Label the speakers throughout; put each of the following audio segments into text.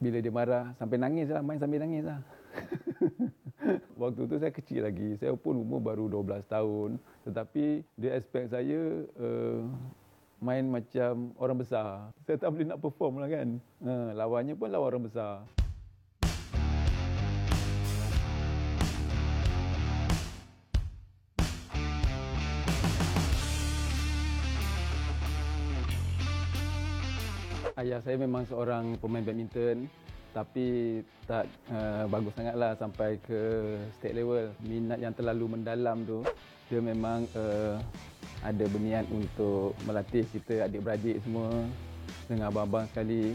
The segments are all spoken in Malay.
Speaker 1: bila dia marah sampai nangis lah main sambil nangis lah. Waktu tu saya kecil lagi saya pun umur baru 12 tahun. Tetapi dia expect saya uh, main macam orang besar. Saya tak boleh nak perform lah kan. Uh, lawannya pun lawan orang besar ayah saya memang seorang pemain badminton tapi tak uh, bagus sangatlah sampai ke state level. Minat yang terlalu mendalam tu dia memang uh, ada berniat untuk melatih kita adik-beradik semua dengan abang-abang sekali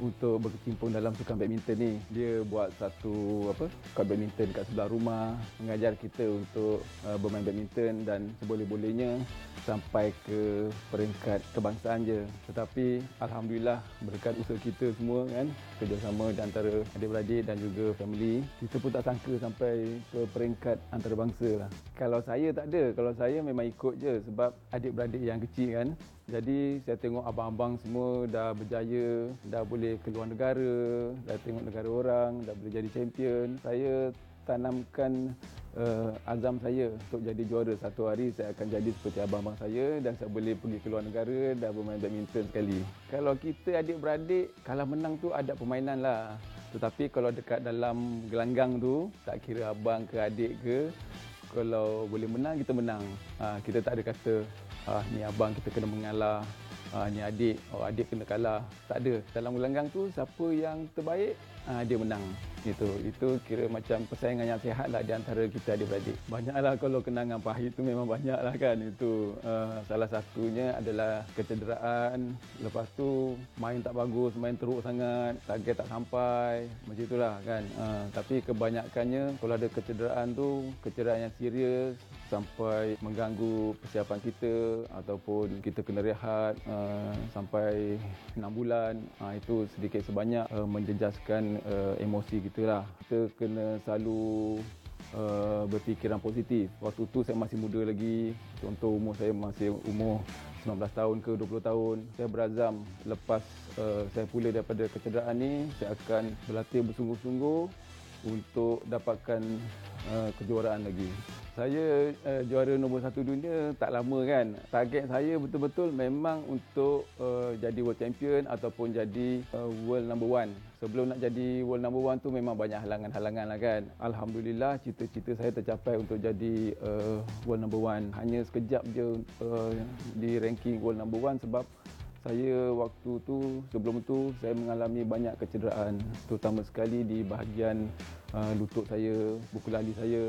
Speaker 1: untuk berkecimpung dalam sukan badminton ni. Dia buat satu apa? Court badminton kat sebelah rumah, mengajar kita untuk uh, bermain badminton dan seboleh-bolehnya sampai ke peringkat kebangsaan je. Tetapi alhamdulillah berkat usaha kita semua kan, kerjasama di antara adik-beradik dan juga family, kita pun tak sangka sampai ke peringkat antarabangsa lah. Kalau saya tak ada, kalau saya memang ikut je sebab adik-beradik yang kecil kan. Jadi saya tengok abang-abang semua dah berjaya, dah boleh keluar negara, dah tengok negara orang, dah boleh jadi champion. Saya tanamkan uh, azam saya untuk jadi juara. Satu hari saya akan jadi seperti abang-abang saya dan saya boleh pergi ke luar negara dan bermain badminton sekali. Kalau kita adik-beradik kalau menang tu ada permainan lah. Tetapi kalau dekat dalam gelanggang tu tak kira abang ke adik ke kalau boleh menang kita menang. Ha, kita tak ada kata ah, ni abang kita kena mengalah. Ah, ni adik oh adik kena kalah. Tak ada. Dalam gelanggang tu siapa yang terbaik? Ah, dia menang. Itu itu kira macam persaingan yang sihat lah di antara kita adik-beradik. Banyaklah kalau kenangan pahit tu memang banyak lah kan itu. Uh, salah satunya adalah kecederaan. Lepas tu main tak bagus main teruk sangat target tak sampai. Macam itulah kan. Uh, tapi kebanyakannya kalau ada kecederaan tu kecederaan yang serius sampai mengganggu persiapan kita ataupun kita kena rehat uh, sampai 6 bulan uh, itu sedikit sebanyak uh, menjejaskan uh, emosi kita lah. Kita kena selalu uh, berfikiran positif. Waktu tu saya masih muda lagi. Contoh umur saya masih umur 19 tahun ke 20 tahun. Saya berazam lepas uh, saya pulih daripada kecederaan ni, saya akan berlatih bersungguh-sungguh untuk dapatkan uh, kejuaraan lagi. Saya uh, juara nombor satu dunia tak lama kan. Target saya betul-betul memang untuk uh, jadi world champion ataupun jadi uh, world number one. Sebelum nak jadi world number one tu memang banyak halangan-halangan lah kan. Alhamdulillah cita-cita saya tercapai untuk jadi uh, world number one. Hanya sekejap je uh, di ranking world number one sebab saya waktu tu sebelum tu saya mengalami banyak kecederaan terutama sekali di bahagian uh, lutut saya, buku lali saya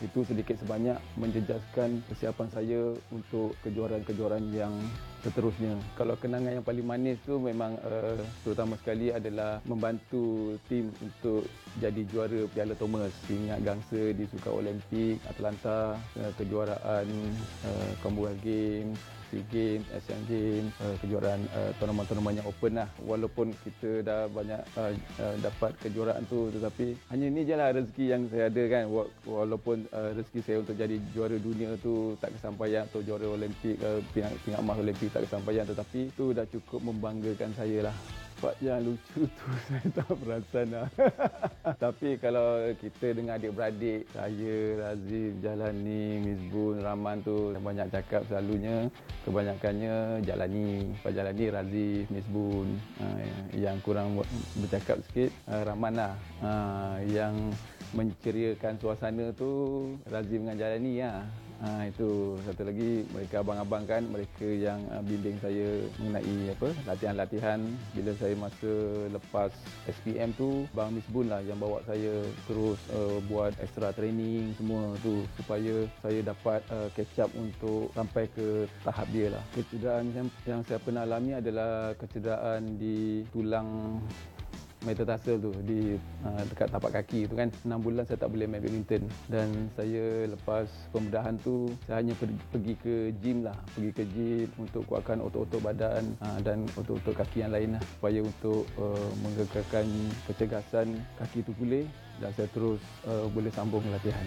Speaker 1: itu sedikit sebanyak menjejaskan persiapan saya untuk kejuaraan-kejuaraan yang seterusnya. Kalau kenangan yang paling manis tu memang uh, terutama sekali adalah membantu tim untuk jadi juara Piala Thomas. Ingat gangsa di Sukan Olimpik Atlanta, uh, kejuaraan uh, Commonwealth Games, SEA Games, Asian Games, uh, kejuaraan uh, tournament-tournament yang open lah. Walaupun kita dah banyak uh, uh, dapat kejuaraan tu tetapi hanya ni je lah rezeki yang saya ada kan. Walaupun uh, rezeki saya untuk jadi juara dunia tu tak kesampaian atau juara Olimpik, uh, pingat, pingat emas Olimpik tak kesampaian tetapi tu dah cukup membanggakan saya lah part yang lucu tu saya tak perasan lah. Tapi kalau kita dengan adik-beradik, saya, Razif, Jalani, Miss Bun, Rahman tu banyak cakap selalunya. Kebanyakannya Jalani. Pak Jalani, Razif, Miss Bun. Uh, yang kurang bercakap sikit, uh, Rahman lah. Uh, yang menceriakan suasana tu Razif dengan Jalani lah. Ha, itu satu lagi mereka abang-abang kan mereka yang uh, bimbing saya mengenai apa latihan-latihan. Bila saya masa lepas SPM tu Bang Misbun lah yang bawa saya terus uh, buat extra training semua tu supaya saya dapat uh, catch up untuk sampai ke tahap dia lah. Kecederaan yang, yang saya pernah alami adalah kecederaan di tulang metatarsal tu di uh, dekat tapak kaki tu kan. 6 bulan saya tak boleh main badminton dan saya lepas pembedahan tu saya hanya pergi, ke gym lah. Pergi ke gym untuk kuatkan otot-otot badan uh, dan otot-otot kaki yang lain lah supaya untuk uh, menggegarkan kecergasan kaki tu pulih dan saya terus uh, boleh sambung latihan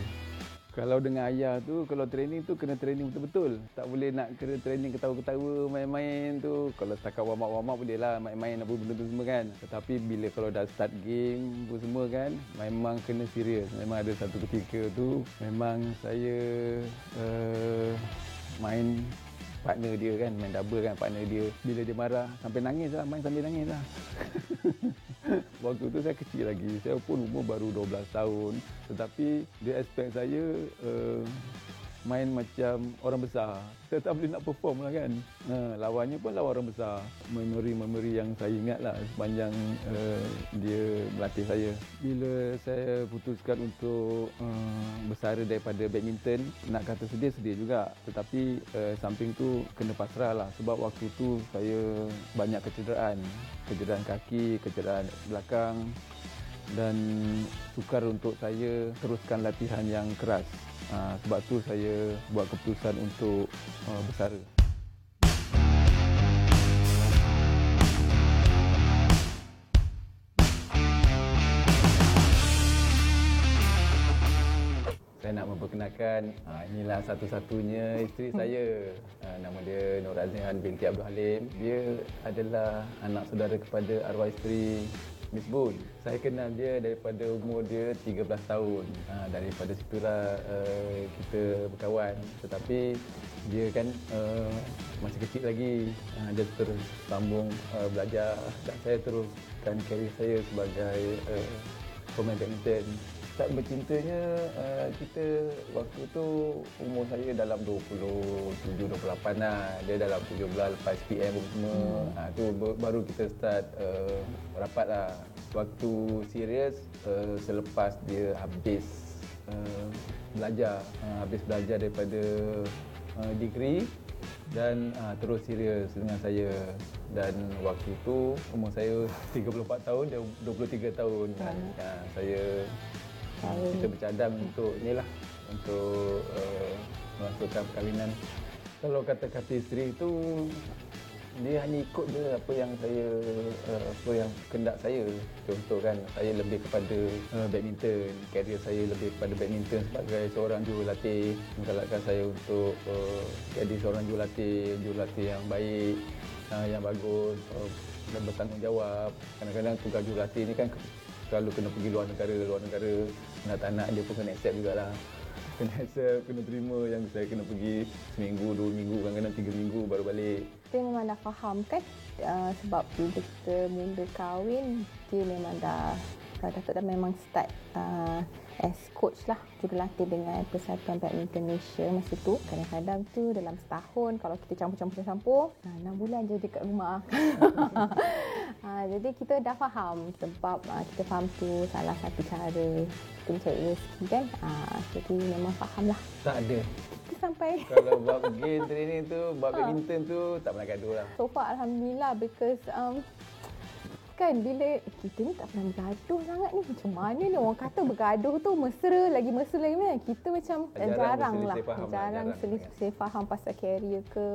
Speaker 1: Kalau dengan ayah tu, kalau training tu kena training betul-betul. Tak boleh nak kena training ketawa-ketawa, main-main tu. Kalau setakat warm up boleh lah main-main apa benda tu semua kan. Tetapi bila kalau dah start game apa semua kan, memang kena serius. Memang ada satu ketika tu, memang saya uh, main partner dia kan, main double kan partner dia. Bila dia marah, sampai nangis lah, main sambil nangis lah. Waktu tu saya kecil lagi. Saya pun umur baru 12 tahun. Tetapi dia expect saya uh, main macam orang besar. Saya tak boleh nak perform lah kan. Uh, lawannya pun lawan orang besar. Memori-memori yang saya ingat lah sepanjang uh, dia melatih saya. Bila saya putuskan untuk uh, bersara daripada badminton, nak kata sedih, sedih juga. Tetapi uh, samping tu kena pasrah lah. Sebab waktu tu saya banyak kecederaan. Kecederaan kaki, kecederaan belakang dan sukar untuk saya teruskan latihan yang keras. Ha, sebab tu saya buat keputusan untuk uh, bersara. Saya nak memperkenalkan ha, inilah satu-satunya isteri saya. Ha, nama dia Nur Aznihan binti Abdul Halim. Dia adalah anak saudara kepada arwah isteri Miss Boon. Saya kenal dia daripada umur dia 13 tahun. Ha, daripada situlah uh, kita berkawan. Tetapi dia kan uh, masih kecil lagi. Ha, dia terus sambung uh, belajar dan saya teruskan karier saya sebagai uh, pemain badminton start bercintanya uh, kita waktu tu umur saya dalam 27 28 lah. Dia dalam 17 lepas PM semua. Hmm. uh, tu baru kita start uh, rapat lah. Waktu serius uh, selepas dia habis uh, belajar. Uh, habis belajar daripada uh, degree dan uh, terus serius dengan saya. Dan waktu tu umur saya 34 tahun dia 23 tahun. Hmm. uh, saya kita bercadang untuk ni lah untuk uh, melangsungkan perkahwinan. Kalau kata-kata isteri itu dia hanya ikut je apa yang saya uh, apa yang kendak saya. Contoh kan saya lebih kepada uh, badminton. Karier saya lebih kepada badminton sebagai seorang jurulatih. Menggalakkan saya untuk uh, jadi seorang jurulatih jurulatih yang baik uh, yang bagus uh, dan bertanggungjawab. Kadang-kadang tugas jurulatih ni kan selalu kena pergi luar negara, luar negara. Nak tak nak dia pun kena accept jugalah. Kena accept, kena terima yang saya kena pergi seminggu, dua minggu, kadang-kadang tiga minggu baru balik.
Speaker 2: Kita memang dah faham kan? Uh, sebab bila kita mula kahwin dia memang dah dah, dah, dah memang start uh, as coach lah jurulatih dengan Persatuan Badminton Malaysia masa tu. Kadang-kadang tu dalam setahun kalau kita campur-campur-campur nah, 6 bulan je dekat rumah. Ha, jadi kita dah faham sebab ha, kita faham tu salah satu cara kita mencari rezeki kan? Ha, jadi memang faham lah.
Speaker 1: Tak ada.
Speaker 2: Sampai.
Speaker 1: Kalau bab game training tu bab badminton tu tak pernah gaduh lah.
Speaker 2: So far Alhamdulillah because um, kan bila kita ni tak pernah bergaduh sangat ni. Macam mana ni orang kata bergaduh tu mesra lagi mesra lagi mana kita macam jarang, jarang lah. faham jarang lah, selisih faham pasal career ke.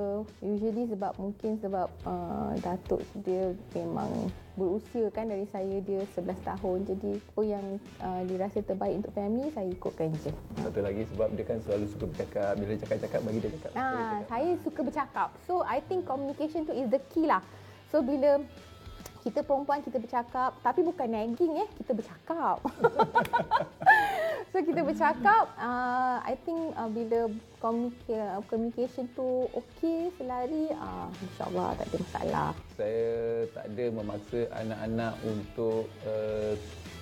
Speaker 2: Usually sebab mungkin sebab uh, datuk dia memang berusia kan dari saya dia 11 tahun. Jadi apa yang uh, dirasa terbaik untuk family saya ikutkan je
Speaker 1: satu lagi sebab dia kan selalu suka bercakap. Bila cakap-cakap bagi dia cakap.
Speaker 2: Nah, saya suka bercakap. So I think communication tu is the key lah. So bila kita perempuan kita bercakap. Tapi bukan nagging eh. Kita bercakap. So kita bercakap. Uh, I think uh, bila communication tu okey selari uh, insyaallah tak ada masalah.
Speaker 1: Saya tak ada memaksa anak-anak untuk uh,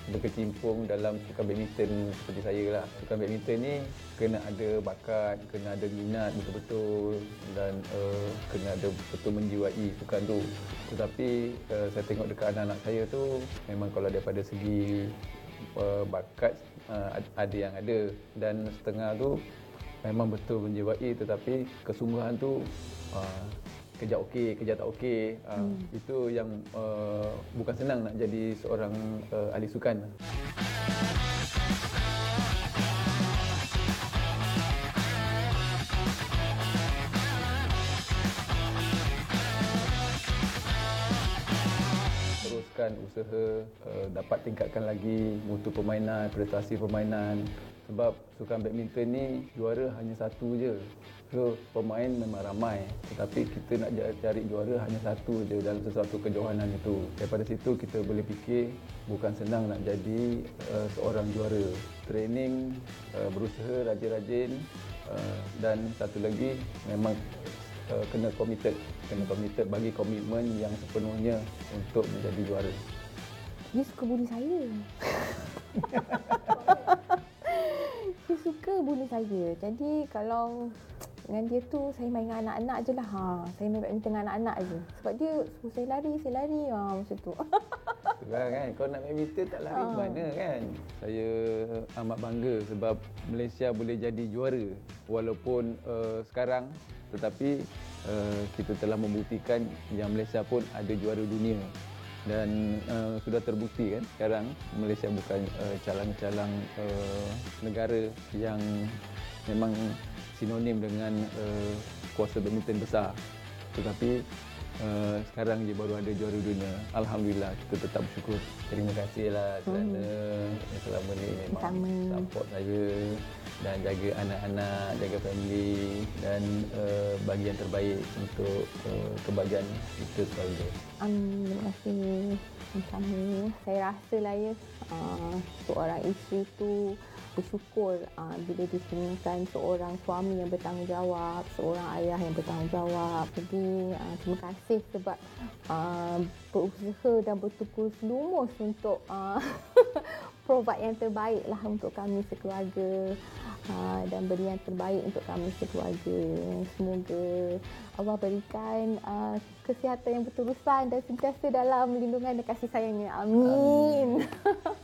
Speaker 1: berkecimpung dalam sukan badminton seperti saya lah. Sukan badminton ni kena ada bakat, kena ada minat betul-betul dan uh, kena ada betul menjiwai sukan tu. Tetapi uh, saya tengok dekat anak-anak saya tu memang kalau daripada segi uh, bakat uh, ada yang ada dan setengah tu memang betul menjiwai tetapi kesungguhan tu uh, kerja okey, kerja tak okey. Uh, hmm. Itu yang uh, bukan senang nak jadi seorang uh, ahli sukan. Teruskan usaha, uh, dapat tingkatkan lagi mutu permainan, prestasi permainan Sebab sukan badminton ni juara hanya satu je. So pemain memang ramai tetapi kita nak cari juara hanya satu je dalam sesuatu kejohanan itu. Daripada situ kita boleh fikir bukan senang nak jadi uh, seorang juara. Training, uh, berusaha rajin-rajin uh, dan satu lagi memang uh, kena committed. Kena committed bagi komitmen yang sepenuhnya untuk menjadi juara.
Speaker 2: Dia suka bully saya. suka bully saya. Jadi kalau dengan dia tu saya main dengan anak-anak je lah. Ha. Saya main badminton dengan anak-anak je. Sebab dia suruh saya lari, saya lari. Ha, macam tu.
Speaker 1: Itulah kan, kau nak badminton tak lari ha. mana kan? Saya amat bangga sebab Malaysia boleh jadi juara. Walaupun uh, sekarang tetapi uh, kita telah membuktikan yang Malaysia pun ada juara dunia dan uh, sudah terbukti kan sekarang Malaysia bukan uh, calang-calang uh, negara yang memang sinonim dengan uh, kuasa badminton besar. Tetapi uh, sekarang je baru ada juara dunia. Alhamdulillah kita tetap bersyukur. Terima kasihlah kerana hmm. selama ni memang Sama. support saya dan jaga anak-anak, jaga family dan uh, bagi yang terbaik untuk uh, kebahagiaan kita selalu.
Speaker 2: Um, terima kasih. Sama. Saya rasa lah ya, uh, seorang isteri tu bersyukur uh, bila ditemukan seorang suami yang bertanggungjawab, seorang ayah yang bertanggungjawab. Jadi uh, terima kasih sebab uh, berusaha dan bertukar lumus untuk uh, provide yang terbaik lah untuk kami sekeluarga uh, dan beri yang terbaik untuk kami sekeluarga. Semoga Allah berikan uh, kesihatan yang berterusan dan sentiasa dalam lindungan dan kasih sayangnya. Amin. Amin.